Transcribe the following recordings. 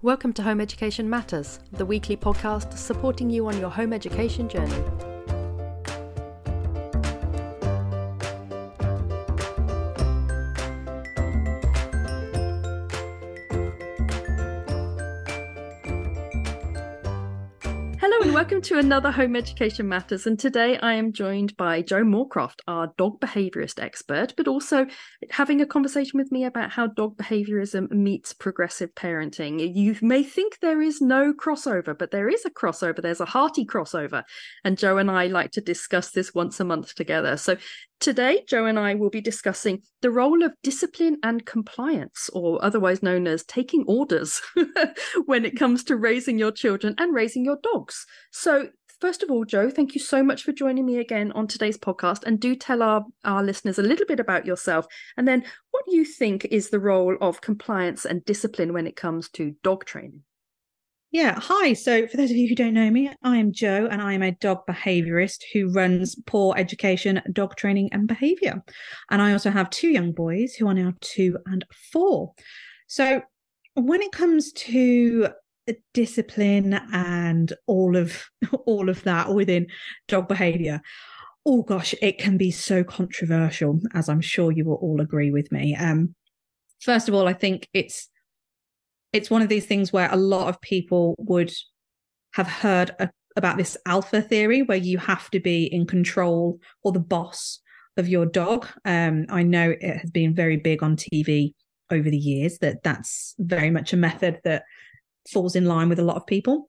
Welcome to Home Education Matters, the weekly podcast supporting you on your home education journey. Welcome to another Home Education Matters. And today I am joined by Jo Moorcroft, our dog behaviorist expert, but also having a conversation with me about how dog behaviorism meets progressive parenting. You may think there is no crossover, but there is a crossover. There's a hearty crossover. And Jo and I like to discuss this once a month together. So Today, Jo and I will be discussing the role of discipline and compliance, or otherwise known as taking orders, when it comes to raising your children and raising your dogs. So, first of all, Jo, thank you so much for joining me again on today's podcast. And do tell our, our listeners a little bit about yourself and then what you think is the role of compliance and discipline when it comes to dog training. Yeah, hi. So, for those of you who don't know me, I am Jo and I am a dog behaviorist who runs Paw Education, Dog Training and Behavior. And I also have two young boys who are now two and four. So, when it comes to discipline and all of all of that within dog behavior, oh gosh, it can be so controversial, as I'm sure you will all agree with me. Um, first of all, I think it's it's one of these things where a lot of people would have heard a, about this alpha theory where you have to be in control or the boss of your dog. Um, I know it has been very big on TV over the years that that's very much a method that falls in line with a lot of people.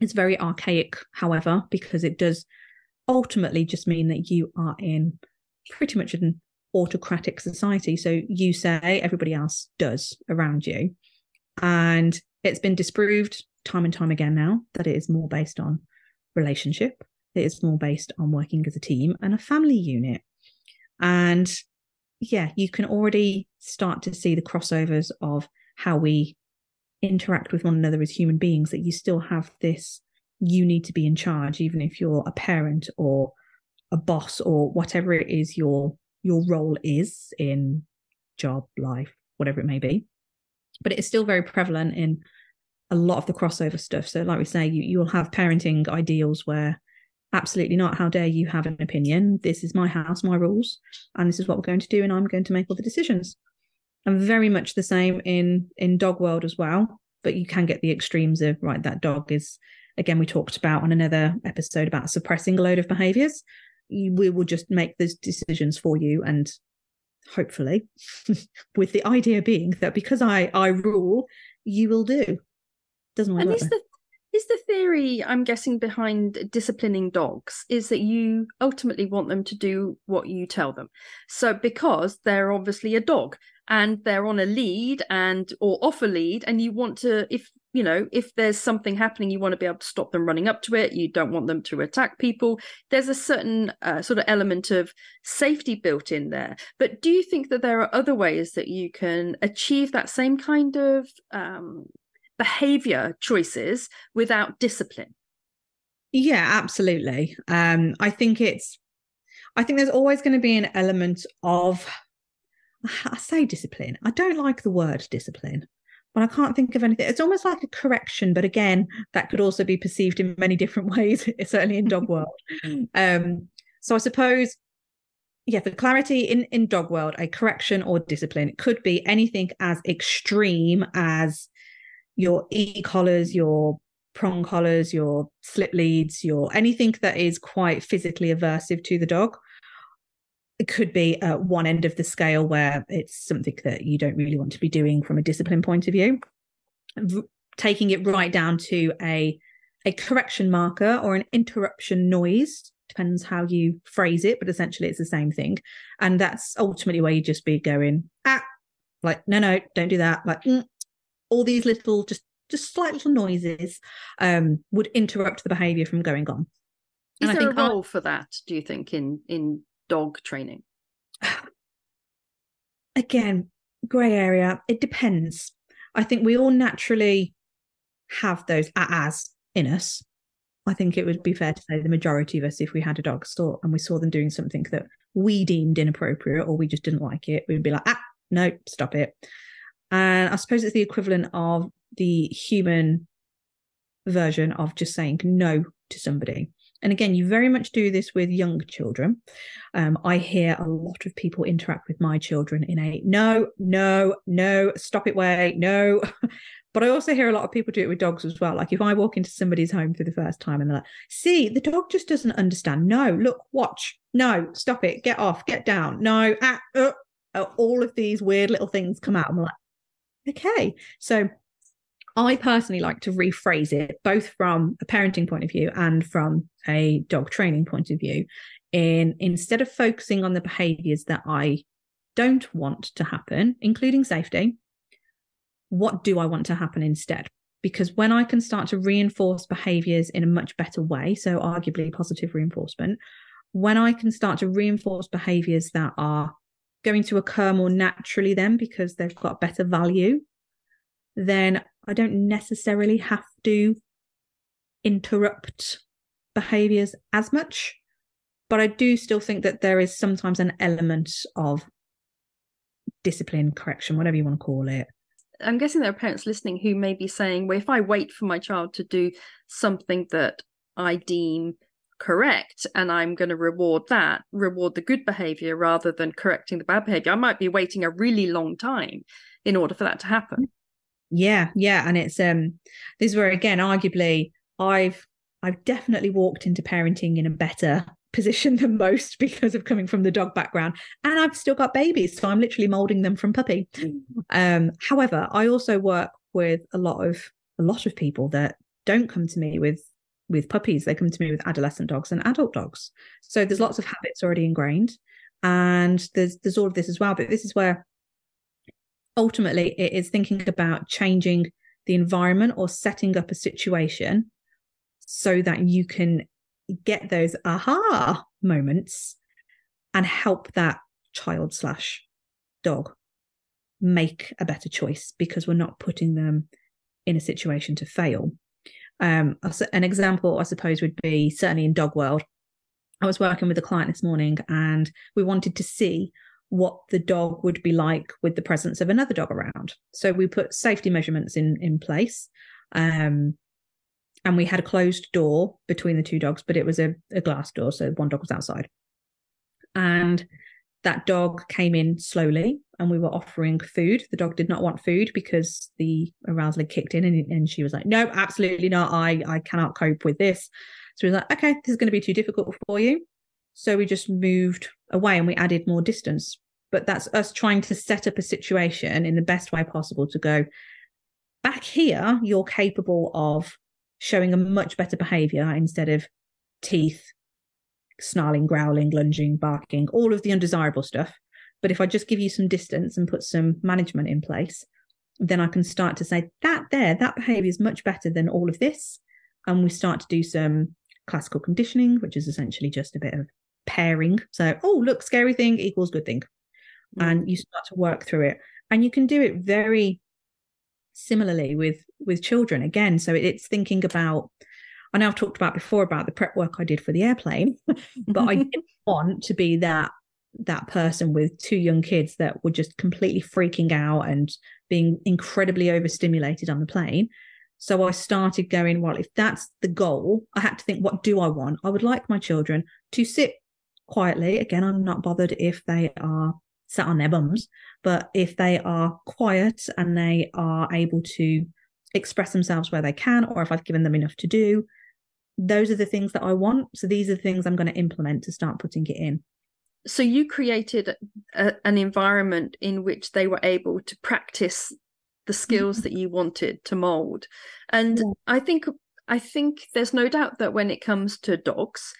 It's very archaic, however, because it does ultimately just mean that you are in pretty much an autocratic society. So you say, everybody else does around you. And it's been disproved time and time again now that it is more based on relationship, it is more based on working as a team and a family unit. And yeah, you can already start to see the crossovers of how we interact with one another as human beings, that you still have this you need to be in charge, even if you're a parent or a boss or whatever it is your your role is in job, life, whatever it may be but it is still very prevalent in a lot of the crossover stuff. So, like we say, you you'll have parenting ideals where absolutely not. How dare you have an opinion? This is my house, my rules, and this is what we're going to do, and I'm going to make all the decisions. And very much the same in in dog world as well. But you can get the extremes of right. That dog is again we talked about on another episode about suppressing a load of behaviors. We will just make those decisions for you and hopefully, with the idea being that because I I rule, you will do. Doesn't and is the is the theory I'm guessing behind disciplining dogs is that you ultimately want them to do what you tell them. So because they're obviously a dog and they're on a lead and or off a lead and you want to if you know if there's something happening you want to be able to stop them running up to it you don't want them to attack people there's a certain uh, sort of element of safety built in there but do you think that there are other ways that you can achieve that same kind of um, behavior choices without discipline yeah absolutely um, i think it's i think there's always going to be an element of I say discipline. I don't like the word discipline, but I can't think of anything. It's almost like a correction, but again, that could also be perceived in many different ways, certainly in dog world. Um, so I suppose, yeah, for clarity in, in dog world, a correction or discipline could be anything as extreme as your e collars, your prong collars, your slip leads, your anything that is quite physically aversive to the dog. It could be at one end of the scale where it's something that you don't really want to be doing from a discipline point of view. Taking it right down to a a correction marker or an interruption noise depends how you phrase it but essentially it's the same thing. And that's ultimately where you just be going ah like no no don't do that like mm, all these little just just slight little noises um would interrupt the behavior from going on is and there a role for that do you think in in dog training? Again, grey area. It depends. I think we all naturally have those as in us. I think it would be fair to say the majority of us, if we had a dog store and we saw them doing something that we deemed inappropriate or we just didn't like it, we'd be like, ah, no, stop it. And I suppose it's the equivalent of the human version of just saying no to somebody. And again, you very much do this with young children. Um, I hear a lot of people interact with my children in a no, no, no, stop it, way, no. but I also hear a lot of people do it with dogs as well. Like if I walk into somebody's home for the first time and they're like, see, the dog just doesn't understand. No, look, watch. No, stop it. Get off. Get down. No, ah, uh, uh, all of these weird little things come out. I'm like, okay. So I personally like to rephrase it both from a parenting point of view and from a dog training point of view. In instead of focusing on the behaviors that I don't want to happen, including safety, what do I want to happen instead? Because when I can start to reinforce behaviors in a much better way, so arguably positive reinforcement, when I can start to reinforce behaviors that are going to occur more naturally, then because they've got better value, then I don't necessarily have to interrupt behaviors as much. But I do still think that there is sometimes an element of discipline, correction, whatever you want to call it. I'm guessing there are parents listening who may be saying, well, if I wait for my child to do something that I deem correct and I'm going to reward that, reward the good behavior rather than correcting the bad behavior, I might be waiting a really long time in order for that to happen. Yeah, yeah, and it's um this is where again, arguably, I've I've definitely walked into parenting in a better position than most because of coming from the dog background, and I've still got babies, so I'm literally molding them from puppy. Um, however, I also work with a lot of a lot of people that don't come to me with with puppies; they come to me with adolescent dogs and adult dogs. So there's lots of habits already ingrained, and there's there's all of this as well. But this is where ultimately it is thinking about changing the environment or setting up a situation so that you can get those aha moments and help that child slash dog make a better choice because we're not putting them in a situation to fail. Um, an example, I suppose, would be certainly in dog world. I was working with a client this morning and we wanted to see what the dog would be like with the presence of another dog around. So we put safety measurements in in place. Um, and we had a closed door between the two dogs, but it was a, a glass door, so one dog was outside. And that dog came in slowly and we were offering food. The dog did not want food because the arousal had kicked in and, and she was like, no, absolutely not. I, I cannot cope with this. So we was like, okay, this is going to be too difficult for you. So we just moved away and we added more distance. But that's us trying to set up a situation in the best way possible to go back here, you're capable of showing a much better behavior instead of teeth, snarling, growling, lunging, barking, all of the undesirable stuff. But if I just give you some distance and put some management in place, then I can start to say that there, that behavior is much better than all of this. And we start to do some classical conditioning, which is essentially just a bit of pairing. So, oh, look, scary thing equals good thing. Mm. And you start to work through it. And you can do it very similarly with with children again. So it's thinking about I know I've talked about before about the prep work I did for the airplane, but I didn't want to be that that person with two young kids that were just completely freaking out and being incredibly overstimulated on the plane. So I started going, well, if that's the goal, I had to think, what do I want? I would like my children to sit quietly. Again, I'm not bothered if they are sat on their bums, but if they are quiet and they are able to express themselves where they can, or if I've given them enough to do, those are the things that I want. So these are the things I'm going to implement to start putting it in. So you created a, an environment in which they were able to practice the skills mm-hmm. that you wanted to mold. And yeah. I think I think there's no doubt that when it comes to dogs,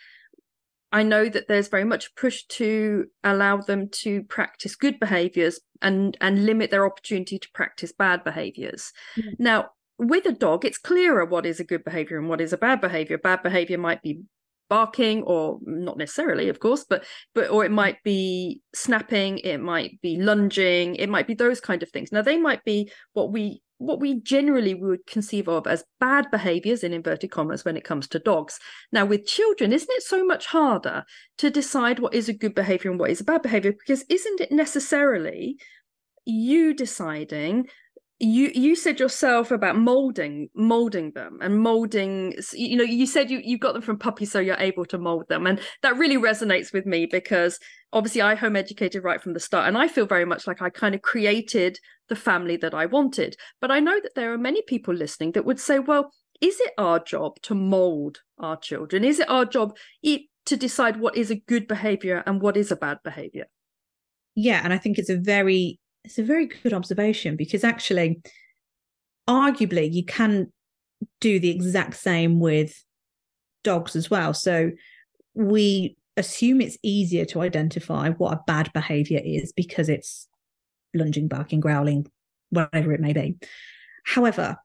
I know that there's very much push to allow them to practice good behaviors and and limit their opportunity to practice bad behaviors. Mm-hmm. Now, with a dog, it's clearer what is a good behavior and what is a bad behavior. Bad behavior might be barking or not necessarily of course but but or it might be snapping it might be lunging it might be those kind of things now they might be what we what we generally would conceive of as bad behaviors in inverted commas when it comes to dogs. Now, with children, isn't it so much harder to decide what is a good behavior and what is a bad behavior? Because isn't it necessarily you deciding you you said yourself about molding molding them and molding you know you said you you got them from puppies so you're able to mold them. And that really resonates with me because obviously I home educated right from the start and I feel very much like I kind of created the family that I wanted. But I know that there are many people listening that would say well is it our job to mold our children? Is it our job to decide what is a good behavior and what is a bad behavior? Yeah and I think it's a very it's a very good observation because actually, arguably, you can do the exact same with dogs as well. So we assume it's easier to identify what a bad behavior is because it's lunging, barking, growling, whatever it may be. However,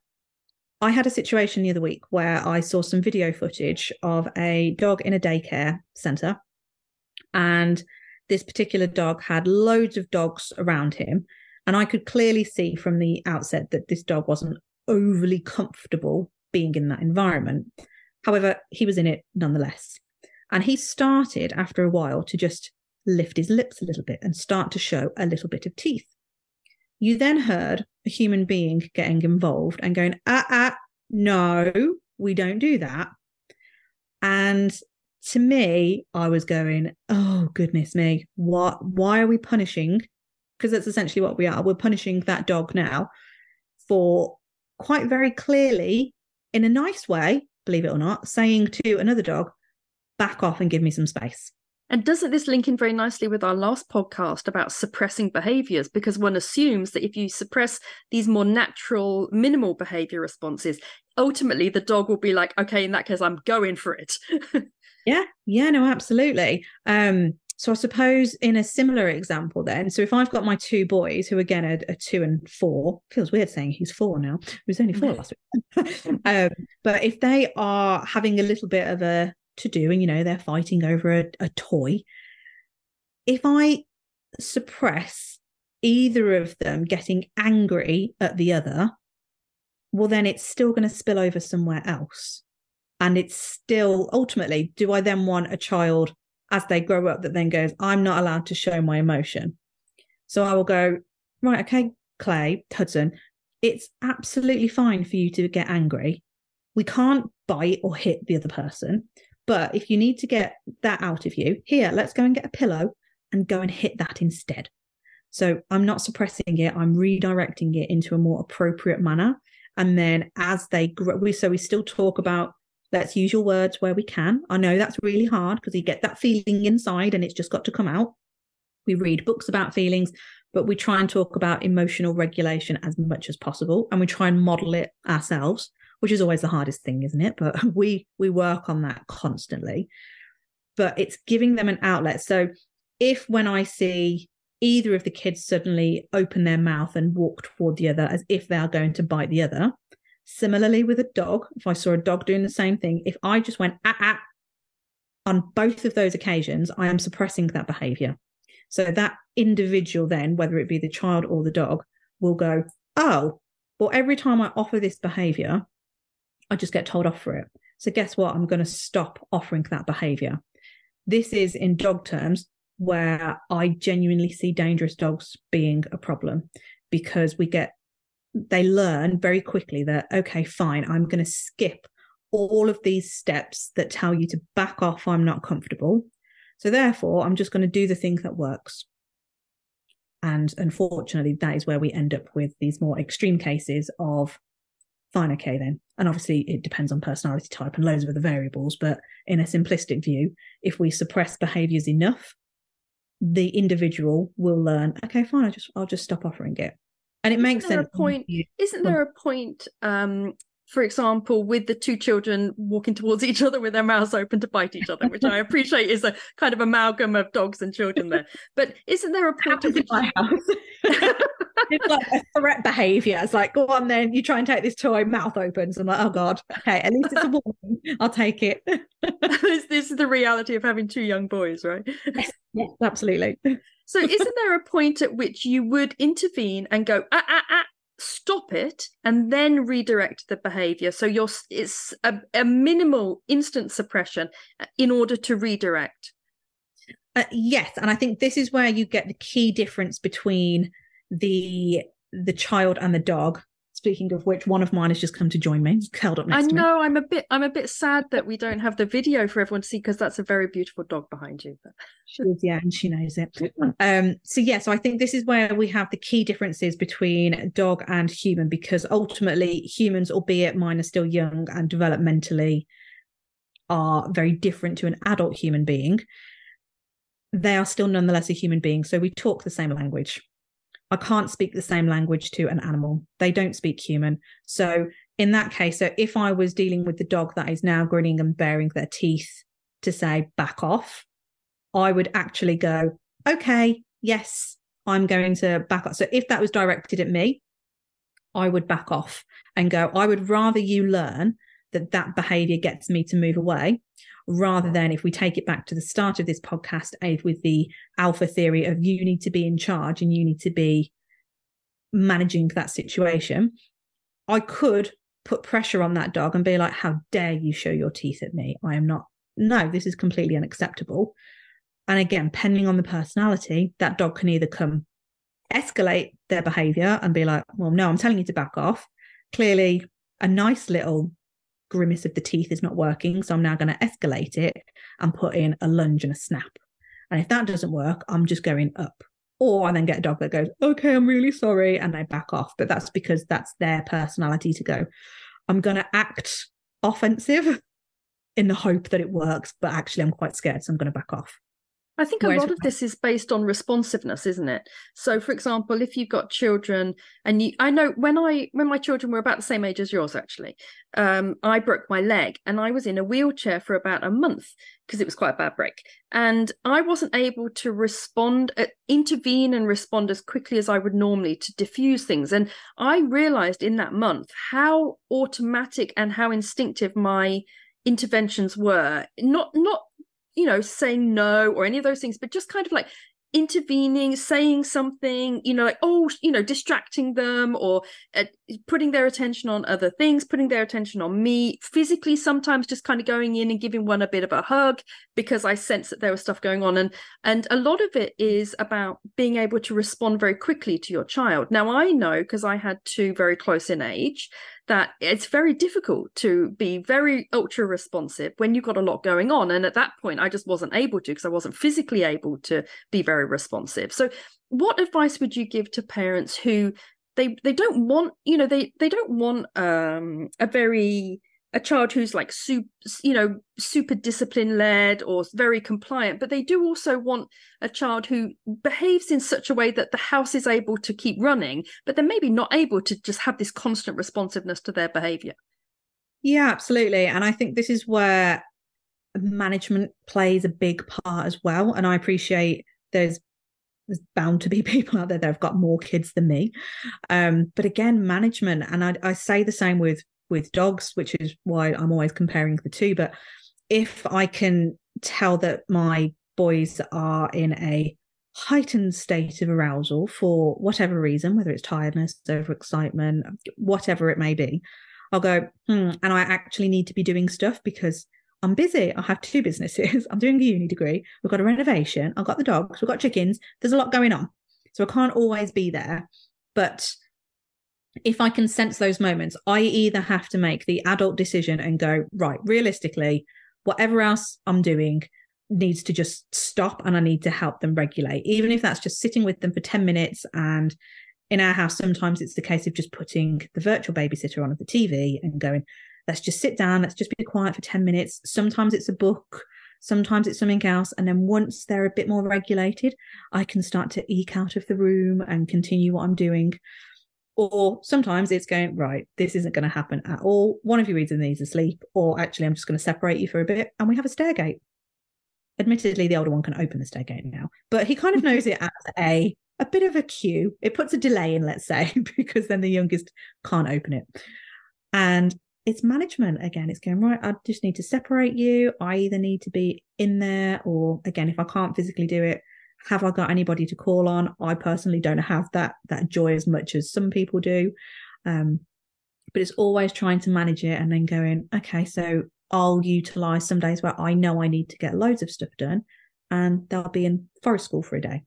I had a situation the other week where I saw some video footage of a dog in a daycare center and this particular dog had loads of dogs around him. And I could clearly see from the outset that this dog wasn't overly comfortable being in that environment. However, he was in it nonetheless. And he started after a while to just lift his lips a little bit and start to show a little bit of teeth. You then heard a human being getting involved and going, ah, ah, no, we don't do that. And to me, I was going, oh goodness me, what why are we punishing? Because that's essentially what we are. We're punishing that dog now for quite very clearly, in a nice way, believe it or not, saying to another dog, back off and give me some space. And doesn't this link in very nicely with our last podcast about suppressing behaviors? Because one assumes that if you suppress these more natural, minimal behavior responses, ultimately the dog will be like, okay, in that case, I'm going for it. Yeah, yeah, no, absolutely. Um, so I suppose in a similar example, then, so if I've got my two boys who again are, are two and four, feels weird saying he's four now. He was only four last week. um, but if they are having a little bit of a to do, and you know they're fighting over a, a toy, if I suppress either of them getting angry at the other, well, then it's still going to spill over somewhere else and it's still ultimately do i then want a child as they grow up that then goes i'm not allowed to show my emotion. So i will go right okay clay hudson it's absolutely fine for you to get angry. We can't bite or hit the other person but if you need to get that out of you here let's go and get a pillow and go and hit that instead. So i'm not suppressing it i'm redirecting it into a more appropriate manner. And then as they grow we so we still talk about Let's use your words where we can. I know that's really hard because you get that feeling inside and it's just got to come out. We read books about feelings, but we try and talk about emotional regulation as much as possible and we try and model it ourselves, which is always the hardest thing, isn't it? But we we work on that constantly. But it's giving them an outlet. So if when I see either of the kids suddenly open their mouth and walk toward the other as if they are going to bite the other, Similarly, with a dog, if I saw a dog doing the same thing, if I just went ah, ah, on both of those occasions, I am suppressing that behavior. So that individual, then, whether it be the child or the dog, will go, oh, well, every time I offer this behavior, I just get told off for it. So guess what? I'm going to stop offering that behavior. This is in dog terms where I genuinely see dangerous dogs being a problem because we get they learn very quickly that okay fine i'm going to skip all of these steps that tell you to back off i'm not comfortable. So therefore i'm just going to do the thing that works. And unfortunately that is where we end up with these more extreme cases of fine okay then. And obviously it depends on personality type and loads of other variables but in a simplistic view if we suppress behaviors enough the individual will learn okay fine i just i'll just stop offering it and it isn't makes sense. A point, isn't there a point, um, for example, with the two children walking towards each other with their mouths open to bite each other, which I appreciate is a kind of amalgam of dogs and children there. But isn't there a point which my house? it's like a threat behavior. It's like, go on then, you try and take this toy, mouth opens. I'm like, oh God, okay, at least it's a woman. I'll take it. this, this is the reality of having two young boys, right? Yes, yes absolutely. So, isn't there a point at which you would intervene and go, ah, ah, ah, stop it, and then redirect the behavior? So, you're it's a, a minimal instant suppression uh, in order to redirect. Uh, yes, and I think this is where you get the key difference between the the child and the dog Speaking of which, one of mine has just come to join me, curled up next I to me. know I'm a bit I'm a bit sad that we don't have the video for everyone to see because that's a very beautiful dog behind you. But... She is, yeah, and she knows it. Um, so yeah, so I think this is where we have the key differences between dog and human because ultimately humans, albeit mine are still young and developmentally are very different to an adult human being, they are still nonetheless a human being. So we talk the same language. I can't speak the same language to an animal. They don't speak human. So in that case, so if I was dealing with the dog that is now grinning and baring their teeth to say back off, I would actually go, okay, yes, I'm going to back off. So if that was directed at me, I would back off and go, I would rather you learn that that behavior gets me to move away rather than if we take it back to the start of this podcast with the alpha theory of you need to be in charge and you need to be managing that situation i could put pressure on that dog and be like how dare you show your teeth at me? I am not no this is completely unacceptable. And again depending on the personality that dog can either come escalate their behavior and be like well no i'm telling you to back off. Clearly a nice little grimace of the teeth is not working. So I'm now going to escalate it and put in a lunge and a snap. And if that doesn't work, I'm just going up. Or I then get a dog that goes, okay, I'm really sorry. And they back off. But that's because that's their personality to go, I'm going to act offensive in the hope that it works. But actually, I'm quite scared. So I'm going to back off. I think a Whereas lot of this is based on responsiveness, isn't it? So, for example, if you've got children, and you, I know when I when my children were about the same age as yours, actually, um, I broke my leg, and I was in a wheelchair for about a month because it was quite a bad break, and I wasn't able to respond, uh, intervene, and respond as quickly as I would normally to diffuse things. And I realised in that month how automatic and how instinctive my interventions were not not you know, saying no or any of those things, but just kind of like intervening, saying something, you know, like, oh, you know, distracting them or uh, putting their attention on other things, putting their attention on me, physically, sometimes just kind of going in and giving one a bit of a hug because I sense that there was stuff going on. And and a lot of it is about being able to respond very quickly to your child. Now I know because I had two very close in age that it's very difficult to be very ultra responsive when you've got a lot going on. And at that point, I just wasn't able to because I wasn't physically able to be very responsive. So, what advice would you give to parents who they they don't want you know they they don't want um a very a child who's like super, you know, super discipline led or very compliant, but they do also want a child who behaves in such a way that the house is able to keep running, but they're maybe not able to just have this constant responsiveness to their behavior. Yeah, absolutely. And I think this is where management plays a big part as well. And I appreciate there's there's bound to be people out there that have got more kids than me. Um, but again, management, and I, I say the same with with dogs, which is why I'm always comparing the two. But if I can tell that my boys are in a heightened state of arousal for whatever reason, whether it's tiredness, overexcitement, whatever it may be, I'll go, hmm, and I actually need to be doing stuff because I'm busy. I have two businesses. I'm doing a uni degree. We've got a renovation. I've got the dogs. We've got chickens. There's a lot going on. So I can't always be there. But if I can sense those moments, I either have to make the adult decision and go, right, realistically, whatever else I'm doing needs to just stop and I need to help them regulate, even if that's just sitting with them for 10 minutes. And in our house, sometimes it's the case of just putting the virtual babysitter on the TV and going, let's just sit down, let's just be quiet for 10 minutes. Sometimes it's a book. Sometimes it's something else. And then once they're a bit more regulated, I can start to eke out of the room and continue what I'm doing. Or sometimes it's going, right, this isn't going to happen at all. One of you either needs to sleep, or actually, I'm just going to separate you for a bit. And we have a stairgate. Admittedly, the older one can open the stairgate now, but he kind of knows it as a a bit of a cue. It puts a delay in, let's say, because then the youngest can't open it. And it's management again. It's going, right, I just need to separate you. I either need to be in there, or again, if I can't physically do it, have I got anybody to call on? I personally don't have that that joy as much as some people do. Um, but it's always trying to manage it and then going, okay, so I'll utilize some days where I know I need to get loads of stuff done and they'll be in forest school for a day.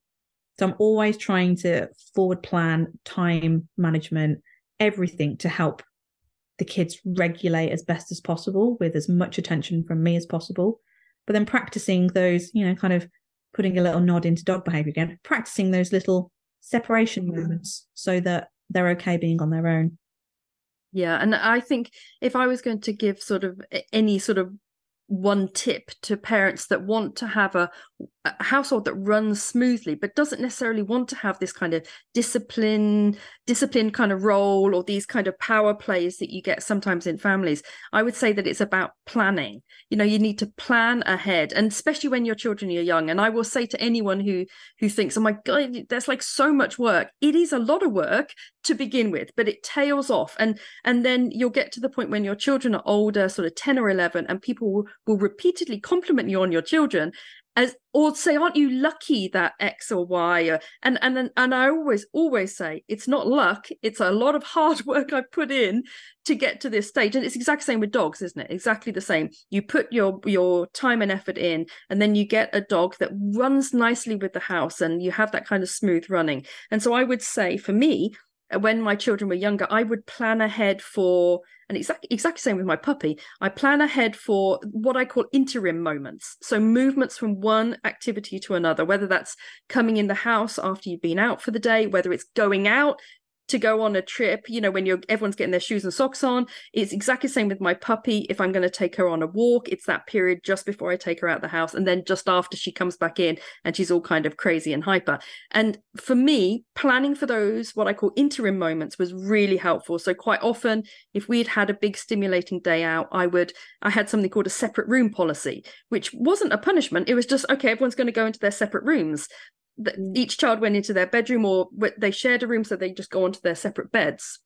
So I'm always trying to forward plan, time management, everything to help the kids regulate as best as possible with as much attention from me as possible. But then practicing those, you know, kind of putting a little nod into dog behavior again, practicing those little separation mm. moments so that they're okay being on their own. Yeah, and I think if I was going to give sort of any sort of one tip to parents that want to have a, a, household that runs smoothly but doesn't necessarily want to have this kind of discipline discipline kind of role or these kind of power plays that you get sometimes in families. I would say that it's about planning. You know you need to plan ahead and especially when your children are young. And i will say to anyone who who thinks oh my god there's like so much work. It is a lot of work to begin with but it tails off. And and then you'll get to the point when your children are older sort of 10 or 11 and people will, will repeatedly compliment you on your children as or say aren't you lucky that x or y or, and and and i always always say it's not luck it's a lot of hard work i put in to get to this stage. And it's exactly the same with dogs isn't it? Exactly the same. You put your your time and effort in and then you get a dog that runs nicely with the house and you have that kind of smooth running. And so i would say for me uh, when my children were younger, I would plan ahead for, and exactly exactly same with my puppy. I plan ahead for what I call interim moments. So movements from one activity to another, whether that's coming in the house after you've been out for the day, whether it's going out to go on a trip, you know, when you're everyone's getting their shoes and socks on. It's exactly the same with my puppy. If I'm going to take her on a walk, it's that period just before I take her out the house and then just after she comes back in and she's all kind of crazy and hyper. And for me, planning for those what I call interim moments was really helpful. So quite often if we had a big stimulating day out, I would I had something called a separate room policy, which wasn't a punishment. It was just okay, everyone's going to go into their separate rooms. Mm. each child went into their bedroom or they shared a room so they just go onto their separate beds.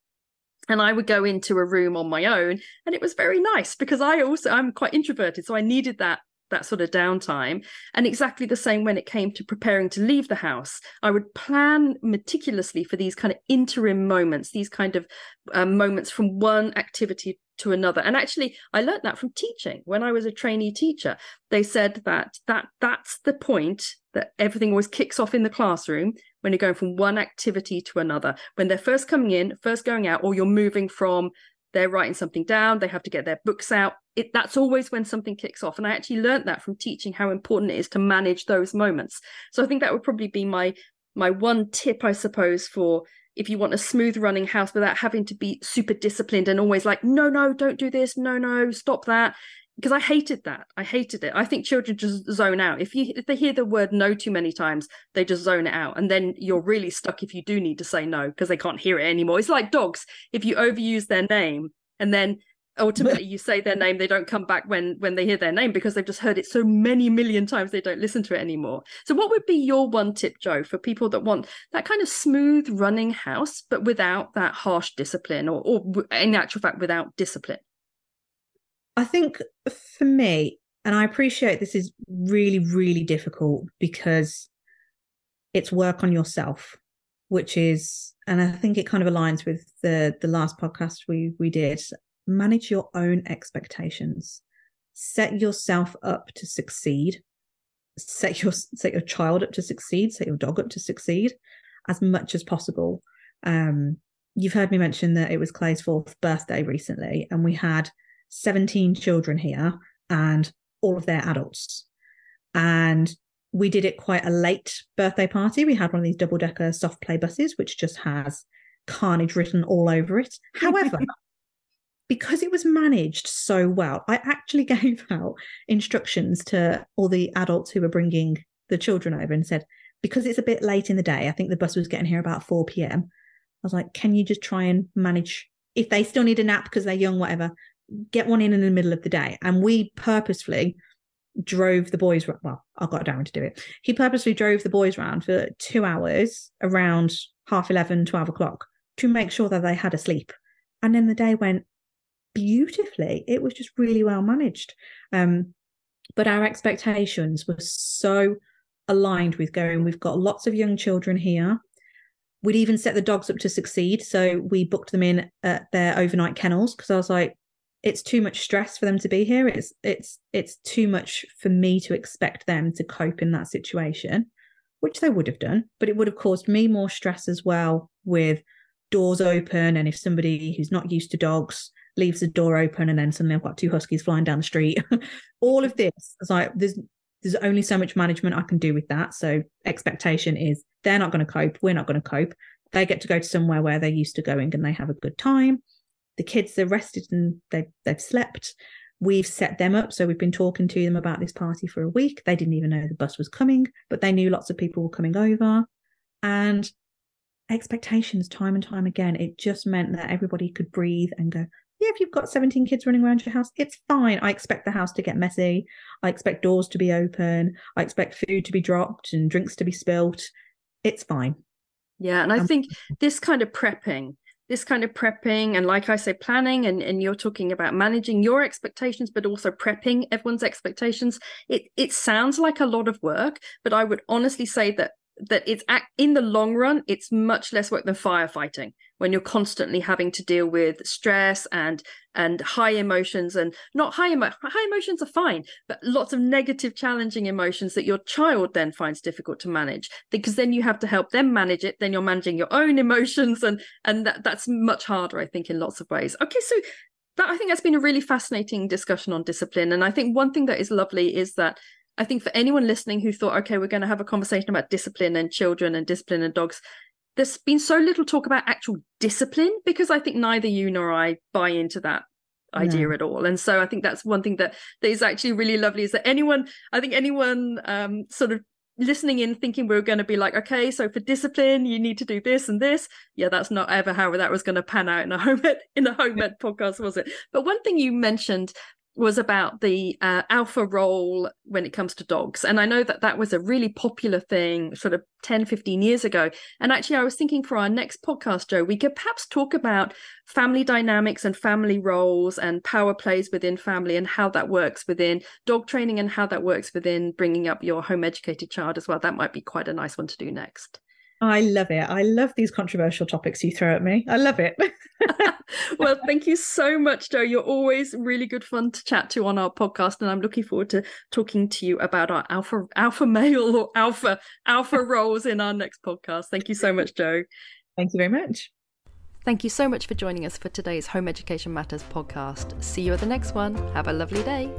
And i would go into a room on my own and it was very nice because i also i'm quite introverted so i needed that that sort of downtime. And exactly the same when it came to preparing to leave the house. I would plan meticulously for these kind of interim moments these kind of um, moments from one activity to another. And actually i learned that from teaching. When i was a trainee teacher they said that that that's the point that everything always kicks off in the classroom when you're going from one activity to another. When they're first coming in first going out or you're moving from they're writing something down they have to get their books out. It, that's always when something kicks off and i actually learned that from teaching how important it is to manage those moments. So i think that would probably be my my one tip i suppose for if you want a smooth running house without having to be super disciplined and always like no no don't do this. No no stop that because I hated that. I hated it. I think children just zone out. If you if they hear the word no too many times, they just zone it out. And then you're really stuck if you do need to say no because they can't hear it anymore. It's like dogs. If you overuse their name and then ultimately you say their name they don't come back when when they hear their name because they've just heard it so many million times they don't listen to it anymore so what would be your one tip jo for people that want that kind of smooth running house but without that harsh discipline or, or in actual fact without discipline i think for me and i appreciate this is really really difficult because it's work on yourself which is and i think it kind of aligns with the the last podcast we we did manage your own expectations. Set yourself up to succeed. Set your set your child up to succeed. Set your dog up to succeed as much as possible. Um you've heard me mention that it was clay's fourth birthday recently and we had 17 children here and all of their adults and we did it quite a late birthday party we had one of these double decker soft play buses which just has carnage written all over it however because it was managed so well, I actually gave out instructions to all the adults who were bringing the children over and said, because it's a bit late in the day, I think the bus was getting here about 4 p.m. I was like, can you just try and manage if they still need a nap because they're young, whatever, get one in in the middle of the day. And we purposefully drove the boys, well, I got Darren to do it. He purposely drove the boys around for two hours around half 11, 12 o'clock to make sure that they had a sleep. And then the day went beautifully. It was just really well managed. Um, but our expectations were so aligned with going, we've got lots of young children here. We'd even set the dogs up to succeed. So we booked them in at their overnight kennels because I was like, it's too much stress for them to be here. It's it's it's too much for me to expect them to cope in that situation. which they would have done, but it would have caused me more stress as well with doors open. And if somebody who's not used to dogs leaves the door open and then suddenly I've got two huskies flying down the street, all of this, is like there's there's only so much management I can do with that. So expectation is they're not going to cope, we're not going to cope. They get to go to somewhere where they're used to going and they have a good time. The kids are rested and they they've slept. We've set them up. So we've been talking to them about this party for a week. They didn't even know the bus was coming, but they knew lots of people were coming over. And expectations, time and time again, it just meant that everybody could breathe and go, yeah, if you've got 17 kids running around your house, it's fine. I expect the house to get messy. I expect doors to be open. I expect food to be dropped and drinks to be spilt. It's fine. Yeah. And I um, think this kind of prepping this kind of prepping and like i say planning and, and you're talking about managing your expectations but also prepping everyone's expectations. It it sounds like a lot of work but i would honestly say that that it's in the long run it's much less work than firefighting when you're constantly having to deal with stress and and high emotions and not high emo- high emotions are fine but lots of negative challenging emotions that your child then finds difficult to manage because then you have to help them manage it then you're managing your own emotions and and that, that's much harder i think in lots of ways. Okay so that i think that's been a really fascinating discussion on discipline and i think one thing that is lovely is that I think for anyone listening who thought, okay, we're going to have a conversation about discipline and children and discipline and dogs, there's been so little talk about actual discipline because I think neither you nor I buy into that idea no. at all. And so i think that's one thing that that is actually really lovely is that anyone i think anyone um sort of listening in thinking we are going to be like okay so for discipline you need to do this and this. Yeah that's not ever how that was going to pan out in a home ed in a home ed podcast was it? But one thing you mentioned was about the uh, alpha role when it comes to dogs. And I know that that was a really popular thing sort of 10, 15 years ago. And actually, I was thinking for our next podcast, Jo, we could perhaps talk about family dynamics and family roles and power plays within family and how that works within dog training and how that works within bringing up your home educated child as well. That might be quite a nice one to do next. I love it. I love these controversial topics you throw at me. I love it. well, thank you so much, Jo. You're always really good fun to chat to on our podcast, and I'm looking forward to talking to you about our alpha alpha male or alpha alpha roles in our next podcast. Thank you so much, Jo. Thank you very much. Thank you so much for joining us for today's Home Education Matters podcast. See you at the next one. Have a lovely day.